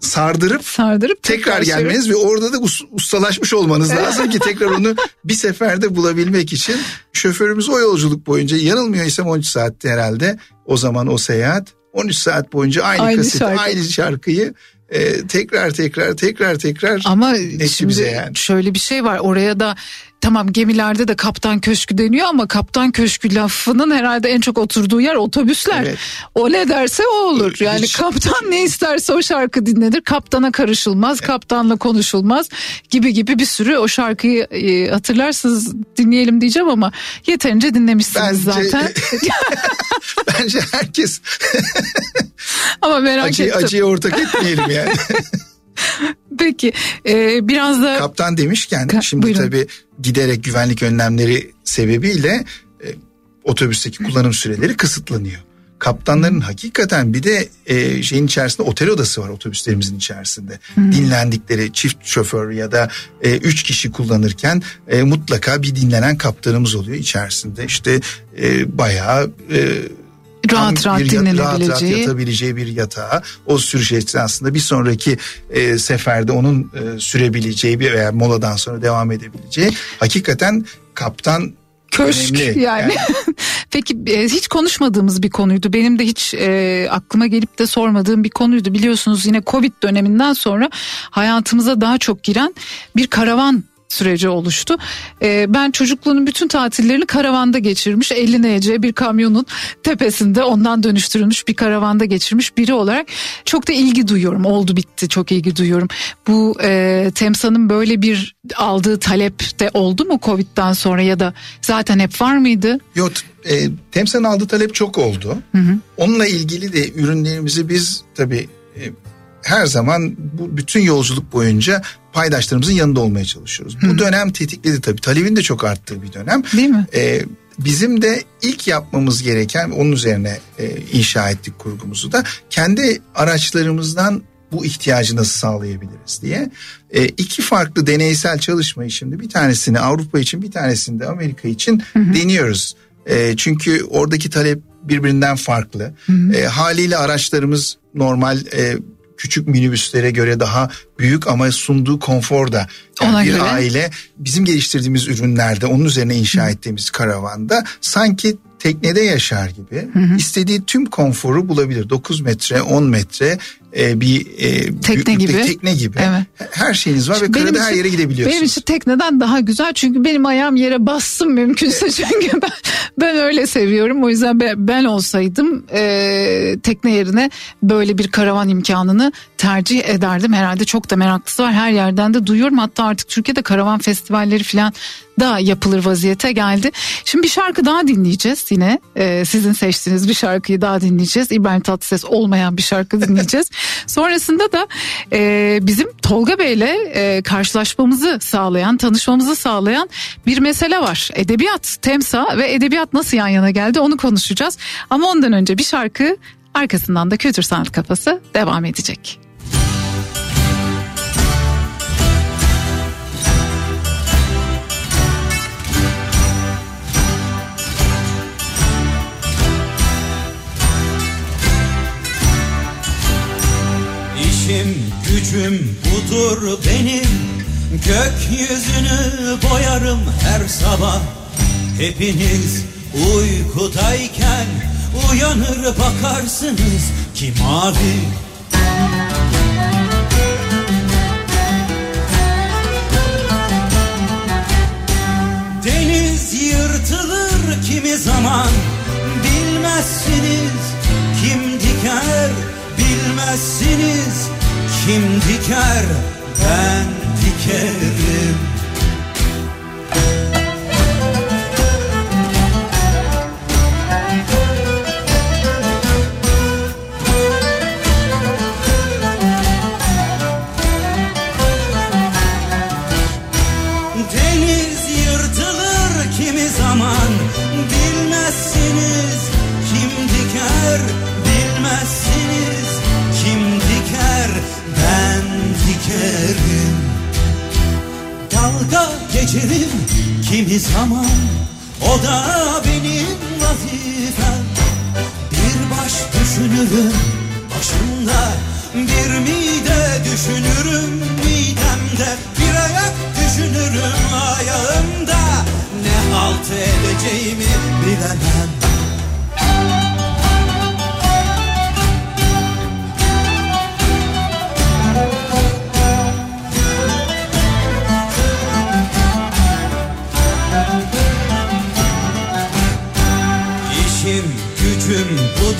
sardırıp, sardırıp tekrar, tekrar gelmeniz ve orada da ustalaşmış olmanız lazım ki tekrar onu bir seferde bulabilmek için şoförümüz o yolculuk boyunca yanılmıyorsam 13 saatti herhalde o zaman o seyahat 13 saat boyunca aynı, aynı kaseti, şarkı. aynı şarkıyı e, tekrar tekrar tekrar tekrar Ama şimdi bize yani. şöyle bir şey var oraya da tamam gemilerde de kaptan köşkü deniyor ama kaptan köşkü lafının herhalde en çok oturduğu yer otobüsler. Evet. O ne derse o olur. Yani Hiç- kaptan ne isterse o şarkı dinlenir. Kaptana karışılmaz, kaptanla konuşulmaz gibi gibi bir sürü o şarkıyı e, hatırlarsınız dinleyelim diyeceğim ama yeterince dinlemişsiniz Bence- zaten. Bence herkes ama merak acıyı, ettim. acıya ortak etmeyelim yani. Peki e, biraz da Kaptan demişken Ka- şimdi buyurun. tabii giderek güvenlik önlemleri sebebiyle e, otobüsteki kullanım süreleri kısıtlanıyor. Kaptanların hakikaten bir de e, şeyin içerisinde otel odası var otobüslerimizin içerisinde. Dinlendikleri çift şoför ya da e, üç kişi kullanırken e, mutlaka bir dinlenen kaptanımız oluyor içerisinde. İşte e, bayağı e, rahat rahat bir yat- rahat rahat dinlenebileceği. yatabileceği bir yatağa o sürüş esnasında bir sonraki e, seferde onun e, sürebileceği bir veya moladan sonra devam edebileceği hakikaten kaptan Köşk önemli. yani. Peki e, hiç konuşmadığımız bir konuydu. Benim de hiç e, aklıma gelip de sormadığım bir konuydu. Biliyorsunuz yine Covid döneminden sonra hayatımıza daha çok giren bir karavan süreci oluştu. E, ben çocukluğunun bütün tatillerini karavanda geçirmiş. 50 nece bir kamyonun tepesinde ondan dönüştürülmüş bir karavanda geçirmiş biri olarak çok da ilgi duyuyorum. Oldu bitti çok ilgi duyuyorum. Bu e, Temsa'nın böyle bir aldığı talep de oldu mu Covid'den sonra ya da zaten hep var mıydı? Yok e, Temsa'nın aldığı talep çok oldu. Onunla ilgili de ürünlerimizi biz tabii e, her zaman bu bütün yolculuk boyunca paydaşlarımızın yanında olmaya çalışıyoruz. Bu dönem tetikledi tabii. Talebin de çok arttığı bir dönem. Değil mi? Ee, bizim de ilk yapmamız gereken onun üzerine e, inşa ettik kurgumuzu da kendi araçlarımızdan bu ihtiyacı nasıl sağlayabiliriz diye e, iki farklı deneysel çalışmayı şimdi bir tanesini Avrupa için bir tanesini de Amerika için deniyoruz. E, çünkü oradaki talep birbirinden farklı. E, haliyle araçlarımız normal e, küçük minibüslere göre daha büyük ama sunduğu konfor da yani Ona bir göre. aile bizim geliştirdiğimiz ürünlerde onun üzerine inşa ettiğimiz karavanda sanki teknede yaşar gibi istediği tüm konforu bulabilir. 9 metre 10 metre e, bir e, Tekne büyüklükte gibi. tekne gibi. Evet. Her şeyiniz var ve Benim karada her yere gidebiliyorsunuz. Benim için tekneden daha güzel çünkü benim ayağım yere bassın mümkünse çünkü ben, ben öyle seviyorum. O yüzden ben, ben olsaydım e, tekne yerine böyle bir karavan imkanını tercih ederdim. Herhalde çok da meraklısı var her yerden de duyuyorum. Hatta artık Türkiye'de karavan festivalleri falan da yapılır vaziyete geldi. Şimdi bir şarkı daha dinleyeceğiz yine. E, sizin seçtiğiniz bir şarkıyı daha dinleyeceğiz. İbrahim Tatlıses olmayan bir şarkı dinleyeceğiz. Sonrasında da e, bizim Tolga Bey'le e, karşılaşmamızı sağlayan, tanışmamızı sağlayan bir mesele var. Edebiyat, temsa ve edebiyat nasıl yan yana geldi onu konuşacağız. Ama ondan önce bir şarkı arkasından da kültür sanat kafası devam edecek. İşim gücüm budur benim. Gökyüzünü boyarım her sabah. Hepiniz uykudayken Uyanır bakarsınız ki mavi. Deniz yırtılır kimi zaman. Bilmezsiniz kim diker Bilmezsiniz kim diker Ben dikerim Geçerim kimi zaman. O da benim vazifem Bir baş düşünürüm başımda Bir mide düşünürüm. Midemde Bir ayak düşünürüm ayağımda Ne halt edeceğimi bilemem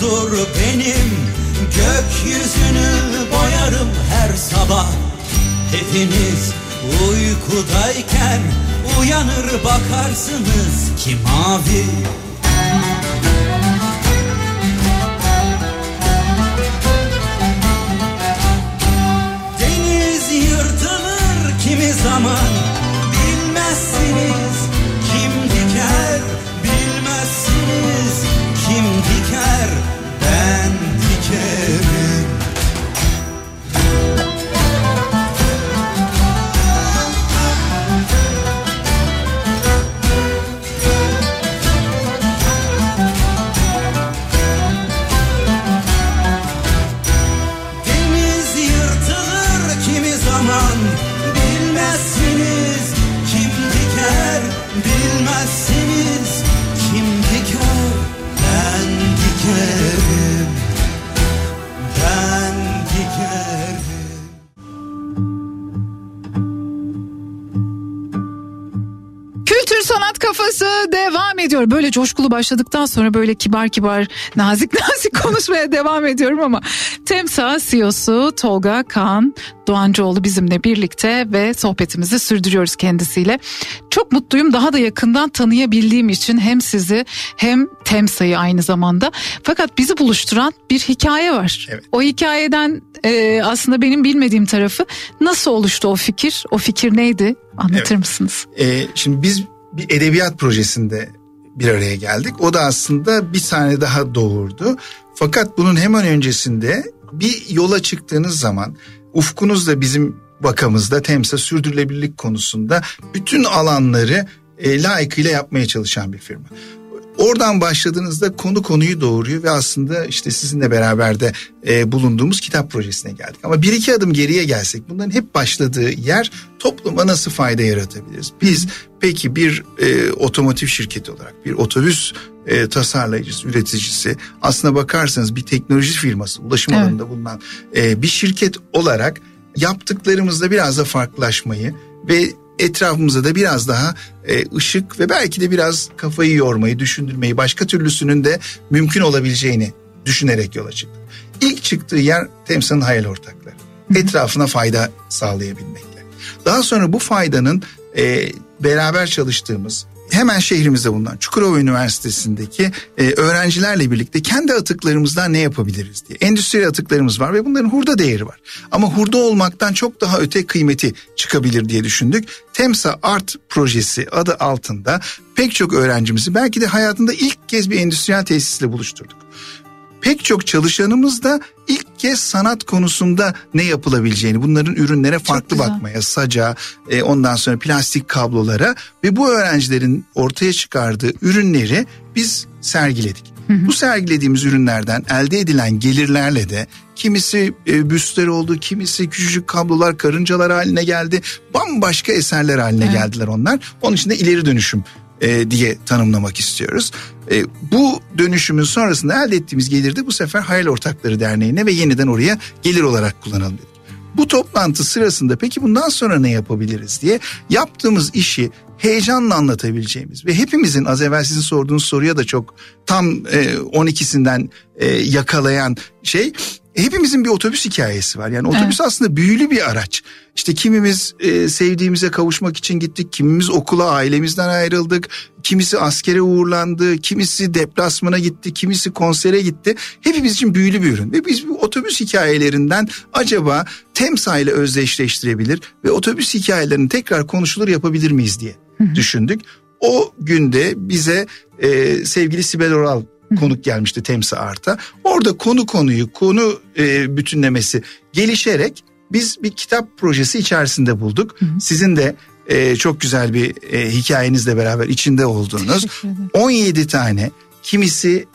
budur benim. Gökyüzünü boyarım her sabah. Hepiniz uykudayken Uyanır bakarsınız ki mavi. Deniz yırtılır kimi zaman. Bilmezsiniz devam ediyor. Böyle coşkulu başladıktan sonra böyle kibar kibar nazik nazik konuşmaya devam ediyorum ama Temsa CEO'su Tolga Kaan Doğancıoğlu bizimle birlikte ve sohbetimizi sürdürüyoruz kendisiyle. Çok mutluyum daha da yakından tanıyabildiğim için hem sizi hem Temsa'yı aynı zamanda. Fakat bizi buluşturan bir hikaye var. Evet. O hikayeden e, aslında benim bilmediğim tarafı nasıl oluştu o fikir? O fikir neydi? Anlatır Evet. mısınız? Ee, şimdi biz bir edebiyat projesinde bir araya geldik. O da aslında bir tane daha doğurdu. Fakat bunun hemen öncesinde bir yola çıktığınız zaman ufkunuzda bizim vakamızda temsa sürdürülebilirlik konusunda bütün alanları e, layıkıyla yapmaya çalışan bir firma. Oradan başladığınızda konu konuyu doğuruyor ve aslında işte sizinle beraber de e, bulunduğumuz kitap projesine geldik. Ama bir iki adım geriye gelsek bunların hep başladığı yer topluma nasıl fayda yaratabiliriz? Biz peki bir e, otomotiv şirketi olarak bir otobüs e, tasarlayıcısı, üreticisi aslına bakarsanız bir teknoloji firması ulaşım Evet. alanında bulunan e, bir şirket olarak yaptıklarımızda biraz da farklılaşmayı ve etrafımıza da biraz daha e, ışık ve belki de biraz kafayı yormayı, düşündürmeyi, başka türlüsünün de mümkün olabileceğini düşünerek yola çıktık. İlk çıktığı yer Temsa'nın hayal ortakları. Etrafına fayda sağlayabilmekle. Daha sonra bu faydanın e, beraber çalıştığımız hemen şehrimizde bulunan Çukurova Üniversitesi'ndeki e, öğrencilerle birlikte kendi atıklarımızdan ne yapabiliriz diye. Endüstriyel atıklarımız var ve bunların hurda değeri var. Ama hurda olmaktan çok daha öte kıymeti çıkabilir diye düşündük. Temsa Art projesi adı altında pek çok öğrencimizi belki de hayatında ilk kez bir endüstriyel tesisle buluşturduk pek çok çalışanımız da ilk kez sanat konusunda ne yapılabileceğini bunların ürünlere farklı bakmaya saca e, ondan sonra plastik kablolara ve bu öğrencilerin ortaya çıkardığı ürünleri biz sergiledik. Bu sergilediğimiz ürünlerden elde edilen gelirlerle de kimisi e, büstler oldu, kimisi küçücük kablolar, karıncalar haline geldi. Bambaşka eserler haline Evet. geldiler onlar. Onun için de ileri dönüşüm e, diye tanımlamak istiyoruz. E, bu dönüşümün sonrasında elde ettiğimiz geliri de bu sefer Hayal Ortakları Derneği'ne ve yeniden oraya gelir olarak kullanalım dedik. Bu toplantı sırasında peki bundan sonra ne yapabiliriz diye yaptığımız işi heyecanla anlatabileceğimiz ve hepimizin az evvel sizin sorduğunuz soruya da çok tam e, 12'sinden e, yakalayan şey hepimizin bir otobüs hikayesi var. Yani otobüs aslında büyülü bir araç. İşte kimimiz e, sevdiğimize kavuşmak için gittik, kimimiz okula ailemizden ayrıldık, kimisi askere uğurlandı, kimisi deplasmana gitti, kimisi konsere gitti. Hepimiz için büyülü bir ürün ve biz bu otobüs hikayelerinden acaba Temsa ile özdeşleştirebilir ve otobüs hikayelerini tekrar konuşulur yapabilir miyiz diye düşündük. O günde bize e, sevgili Sibel Oral konuk gelmişti Temsa Art'a. Orada konu konuyu, konu e, bütünlemesi gelişerek biz bir kitap projesi içerisinde bulduk. Sizin de e, çok güzel bir e, hikayenizle beraber içinde olduğunuz Teşekkür ederim. 17 tane kimisi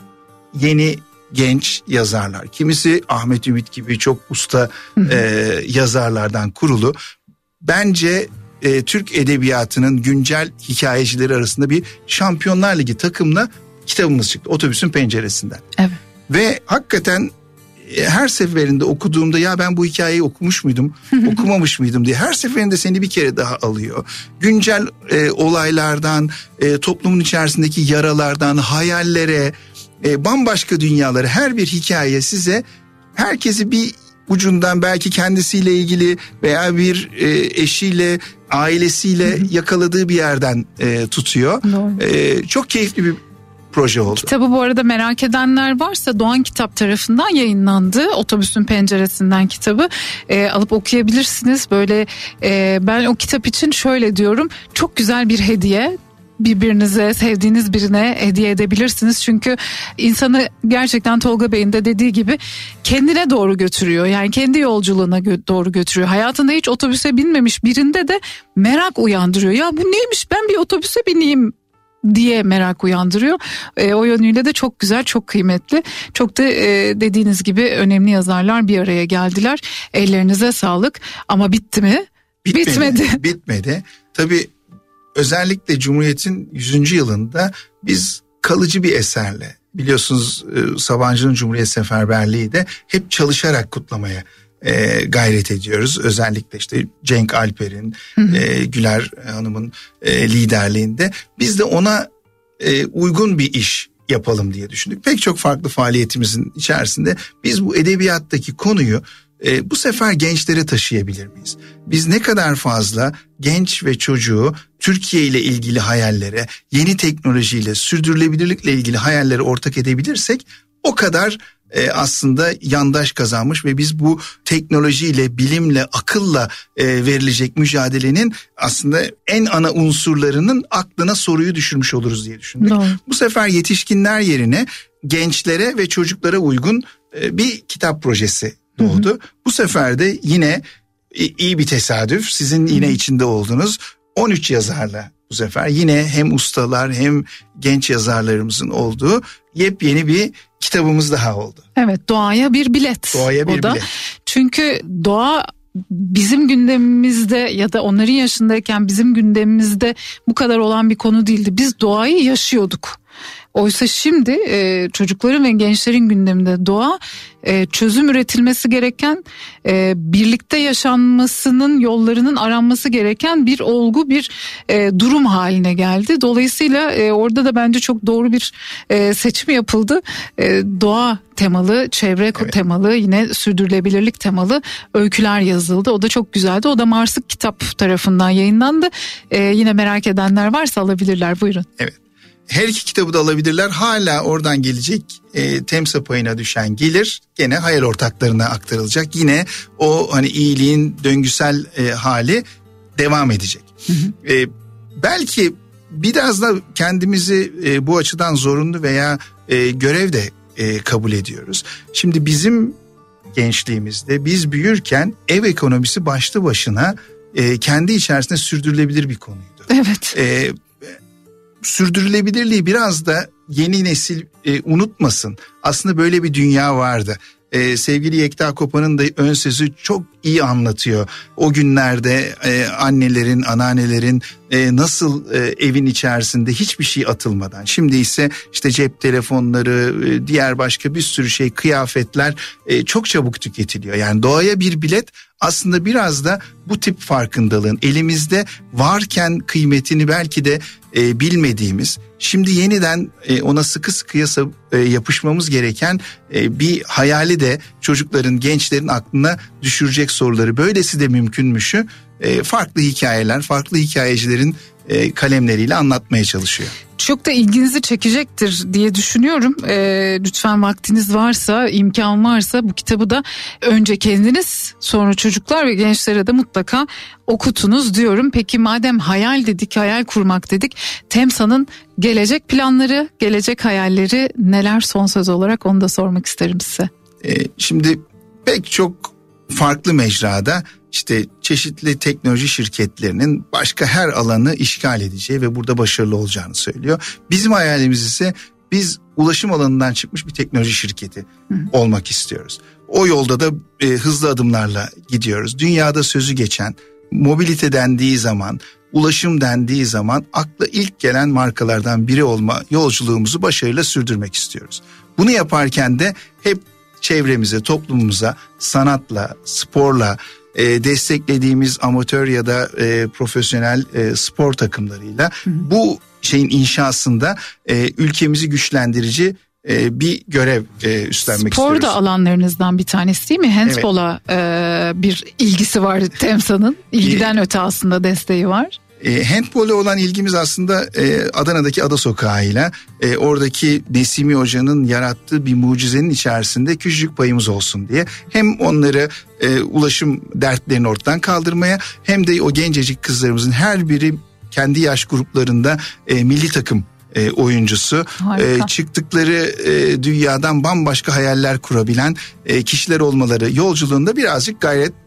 yeni genç yazarlar, kimisi Ahmet Ümit gibi çok usta e, yazarlardan kurulu. Bence e, Türk edebiyatının güncel hikayecileri arasında bir Şampiyonlar Ligi takımla kitabımız çıktı otobüsün penceresinden. Evet. Ve hakikaten e, her seferinde okuduğumda ya ben bu hikayeyi okumuş muydum, okumamış mıydım diye her seferinde seni bir kere daha alıyor. Güncel e, olaylardan, e, toplumun içerisindeki yaralardan, hayallere e, bambaşka dünyaları her bir hikaye size herkesi bir ucundan belki kendisiyle ilgili veya bir e, eşiyle ailesiyle yakaladığı bir yerden e, tutuyor. E, çok keyifli bir proje oldu. Kitabı bu arada merak edenler varsa Doğan Kitap tarafından yayınlandı. Otobüsün penceresinden kitabı e, alıp okuyabilirsiniz. Böyle e, ben o kitap için şöyle diyorum. Çok güzel bir hediye birbirinize sevdiğiniz birine hediye edebilirsiniz. Çünkü insanı gerçekten Tolga Bey'in de dediği gibi kendine doğru götürüyor. Yani kendi yolculuğuna gö- doğru götürüyor. Hayatında hiç otobüse binmemiş birinde de merak uyandırıyor. Ya bu neymiş ben bir otobüse bineyim diye merak uyandırıyor. E, o yönüyle de çok güzel, çok kıymetli. Çok da e, dediğiniz gibi önemli yazarlar bir araya geldiler. Ellerinize sağlık. Ama bitti mi? Bitmedi. Bitmedi. Tabii özellikle Cumhuriyet'in 100. yılında biz kalıcı bir eserle biliyorsunuz e, Sabancı'nın Cumhuriyet Seferberliği de hep çalışarak kutlamaya e, gayret ediyoruz. Özellikle işte Cenk Alper'in, e, Güler Hanım'ın e, liderliğinde biz de ona e, uygun bir iş yapalım diye düşündük. Pek çok farklı faaliyetimizin içerisinde biz bu edebiyattaki konuyu e, bu sefer gençlere taşıyabilir miyiz? Biz ne kadar fazla genç ve çocuğu Türkiye ile ilgili hayallere, yeni teknolojiyle, sürdürülebilirlikle ilgili hayallere ortak edebilirsek o kadar e, aslında yandaş kazanmış ve biz bu teknolojiyle, bilimle, akılla e, verilecek mücadelenin aslında en ana unsurlarının aklına soruyu düşürmüş oluruz diye düşündük. Doğru. Bu sefer yetişkinler yerine gençlere ve çocuklara uygun e, bir kitap projesi doğdu. Bu sefer de yine iyi bir tesadüf sizin yine içinde olduğunuz 13 yazarla bu sefer yine hem ustalar hem genç yazarlarımızın olduğu yepyeni bir kitabımız daha oldu. Evet doğaya bir bilet. Doğaya bir o da. bilet. Çünkü doğa bizim gündemimizde ya da onların yaşındayken bizim gündemimizde bu kadar olan bir konu değildi. Biz doğayı yaşıyorduk. Oysa şimdi e, çocukların ve gençlerin gündeminde doğa e, çözüm üretilmesi gereken e, birlikte yaşanmasının yollarının aranması gereken bir olgu bir e, durum haline geldi. Dolayısıyla e, orada da bence çok doğru bir e, seçim yapıldı. E, doğa temalı, çevre temalı, yine sürdürülebilirlik temalı öyküler yazıldı. O da çok güzeldi. O da Marsık Kitap tarafından yayınlandı. E, yine merak edenler varsa alabilirler. Buyurun. Evet. Her iki kitabı da alabilirler. Hala oradan gelecek e, temsa payına düşen gelir gene hayal ortaklarına aktarılacak. Yine o hani iyiliğin döngüsel e, hali devam edecek. E, belki biraz da kendimizi e, bu açıdan zorunlu veya e, görev de e, kabul ediyoruz. Şimdi bizim gençliğimizde biz büyürken ev ekonomisi başlı başına e, kendi içerisinde sürdürülebilir bir konuydu. Evet. E, sürdürülebilirliği biraz da yeni nesil e, unutmasın. Aslında böyle bir dünya vardı. E, sevgili Yekta Kopan'ın da ön sözü çok iyi anlatıyor. O günlerde e, annelerin, anneannelerin e, nasıl e, evin içerisinde hiçbir şey atılmadan. Şimdi ise işte cep telefonları, e, diğer başka bir sürü şey, kıyafetler e, çok çabuk tüketiliyor. Yani doğaya bir bilet aslında biraz da bu tip farkındalığın elimizde varken kıymetini belki de e, bilmediğimiz şimdi yeniden e, ona sıkı sıkıya e, yapışmamız gereken e, bir hayali de çocukların gençlerin aklına düşürecek soruları böylesi de mümkünmüşü e, farklı hikayeler farklı hikayecilerin e, kalemleriyle anlatmaya çalışıyor. Çok da ilginizi çekecektir diye düşünüyorum. Ee, lütfen vaktiniz varsa, imkan varsa bu kitabı da önce kendiniz sonra çocuklar ve gençlere de mutlaka okutunuz diyorum. Peki madem hayal dedik, hayal kurmak dedik. Temsa'nın gelecek planları, gelecek hayalleri neler son söz olarak onu da sormak isterim size. E, şimdi pek çok farklı mecrada işte çeşitli teknoloji şirketlerinin başka her alanı işgal edeceği ve burada başarılı olacağını söylüyor. Bizim hayalimiz ise biz ulaşım alanından çıkmış bir teknoloji şirketi olmak istiyoruz. O yolda da e, hızlı adımlarla gidiyoruz. Dünyada sözü geçen mobilite dendiği zaman, ulaşım dendiği zaman akla ilk gelen markalardan biri olma yolculuğumuzu başarıyla sürdürmek istiyoruz. Bunu yaparken de hep çevremize, toplumumuza sanatla, sporla, e, desteklediğimiz amatör ya da e, profesyonel e, spor takımlarıyla bu şeyin inşasında e, ülkemizi güçlendirici e, bir görev e, üstlenmek Spor istiyoruz. da alanlarınızdan bir tanesi değil mi? Handball'a e, bir ilgisi var TEMSA'nın. İlgiden öte aslında desteği var. E, handball'e olan ilgimiz aslında e, Adana'daki Ada Sokağı'yla e, oradaki Nesimi Hoca'nın yarattığı bir mucizenin içerisinde küçücük payımız olsun diye. Hem onları e, ulaşım dertlerini ortadan kaldırmaya hem de o gencecik kızlarımızın her biri kendi yaş gruplarında e, milli takım e, oyuncusu Harika. E, çıktıkları e, dünyadan bambaşka hayaller kurabilen e, kişiler olmaları yolculuğunda birazcık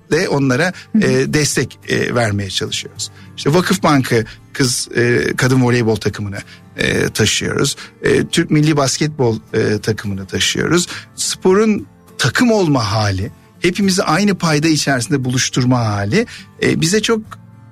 gayretle onlara e, destek e, vermeye çalışıyoruz. İşte Vakıf Bankı kız e, kadın voleybol takımını e, taşıyoruz. E, Türk Milli Basketbol e, takımını taşıyoruz. Sporun takım olma hali, hepimizi aynı payda içerisinde buluşturma hali e, bize çok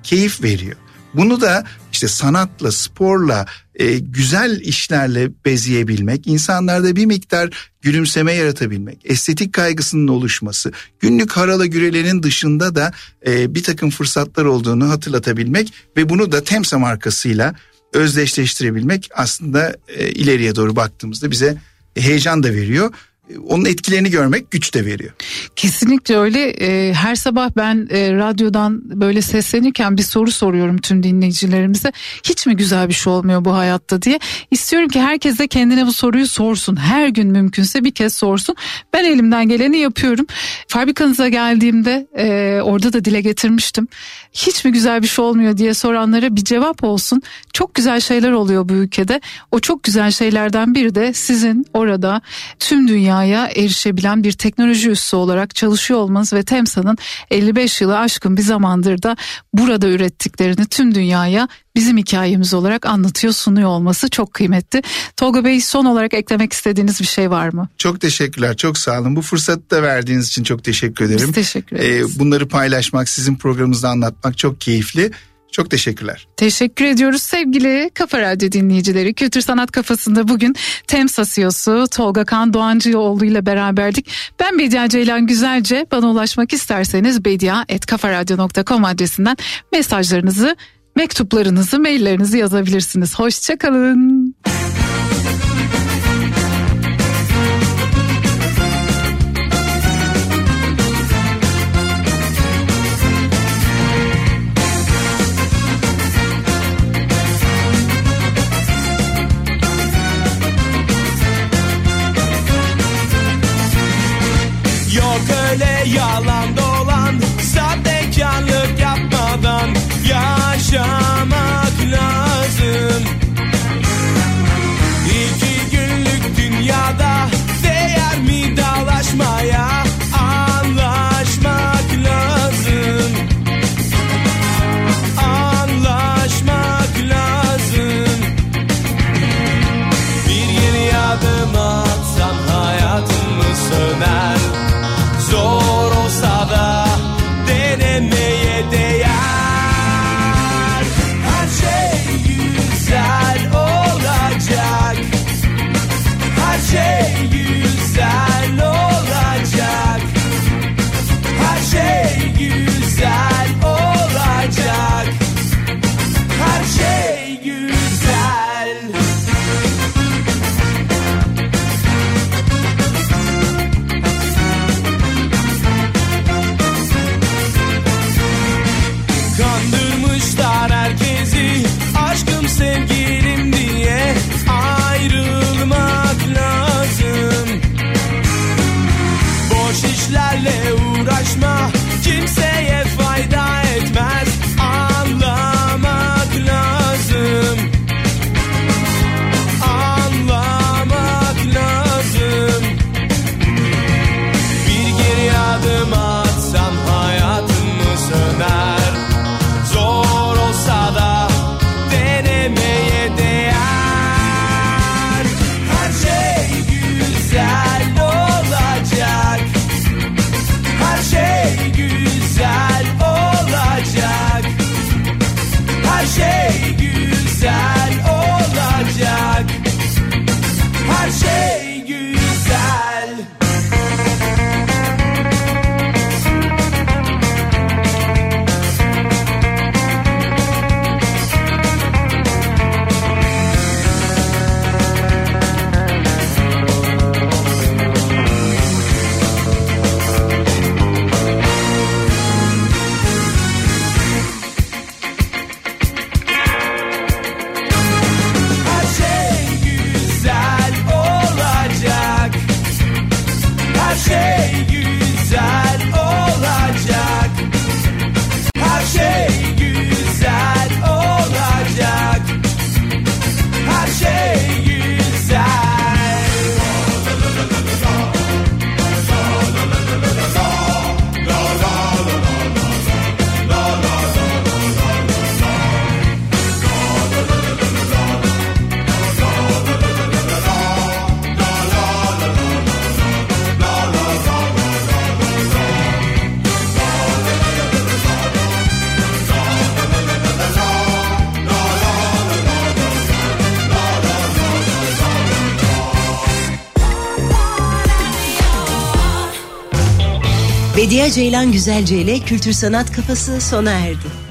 keyif veriyor. Bunu da işte sanatla, sporla, e, güzel işlerle bezeyebilmek, insanlarda bir miktar gülümseme yaratabilmek, estetik kaygısının oluşması, günlük harala gürelerin dışında da e, bir takım fırsatlar olduğunu hatırlatabilmek ve bunu da Temsa markasıyla özdeşleştirebilmek aslında e, ileriye doğru baktığımızda bize heyecan da veriyor. E, Onun etkilerini görmek güç de veriyor. Kesinlikle öyle. Ee, her sabah ben e, radyodan böyle seslenirken bir soru soruyorum tüm dinleyicilerimize. Hiç mi güzel bir şey olmuyor bu hayatta diye. İstiyorum ki herkes de kendine bu soruyu sorsun. Her gün mümkünse bir kez sorsun. Ben elimden geleni yapıyorum. Fabrikanıza geldiğimde e, orada da dile getirmiştim. Hiç mi güzel bir şey olmuyor diye soranlara bir cevap olsun. Çok güzel şeyler oluyor bu ülkede. O çok güzel şeylerden biri de sizin orada tüm dünyaya erişebilen bir teknoloji üssü olarak çalışıyor olmanız ve TEMSA'nın 55 yılı aşkın bir zamandır da burada ürettiklerini tüm dünyaya bizim hikayemiz olarak anlatıyor sunuyor olması çok kıymetli. Tolga Bey son olarak eklemek istediğiniz bir şey var mı? Çok teşekkürler, çok sağ olun. Bu fırsatı da verdiğiniz için çok teşekkür ederim. Biz teşekkür Ee, ederiz. bunları paylaşmak, sizin programınızda anlatmak çok keyifli. Çok teşekkürler. Teşekkür ediyoruz sevgili Kafa Radyo dinleyicileri. Kültür Sanat Kafası'nda bugün TEMSA CEO'su Tolga Kan Doğancıoğlu ile beraberdik. Ben Bedia Ceylan Güzelce. Bana ulaşmak isterseniz bedia.kafaradyo.com adresinden mesajlarınızı, mektuplarınızı, maillerinizi yazabilirsiniz. Hoşçakalın. Yok shine. Bediye Ceylan Güzelce ile Kültür Sanat Kafası sona erdi.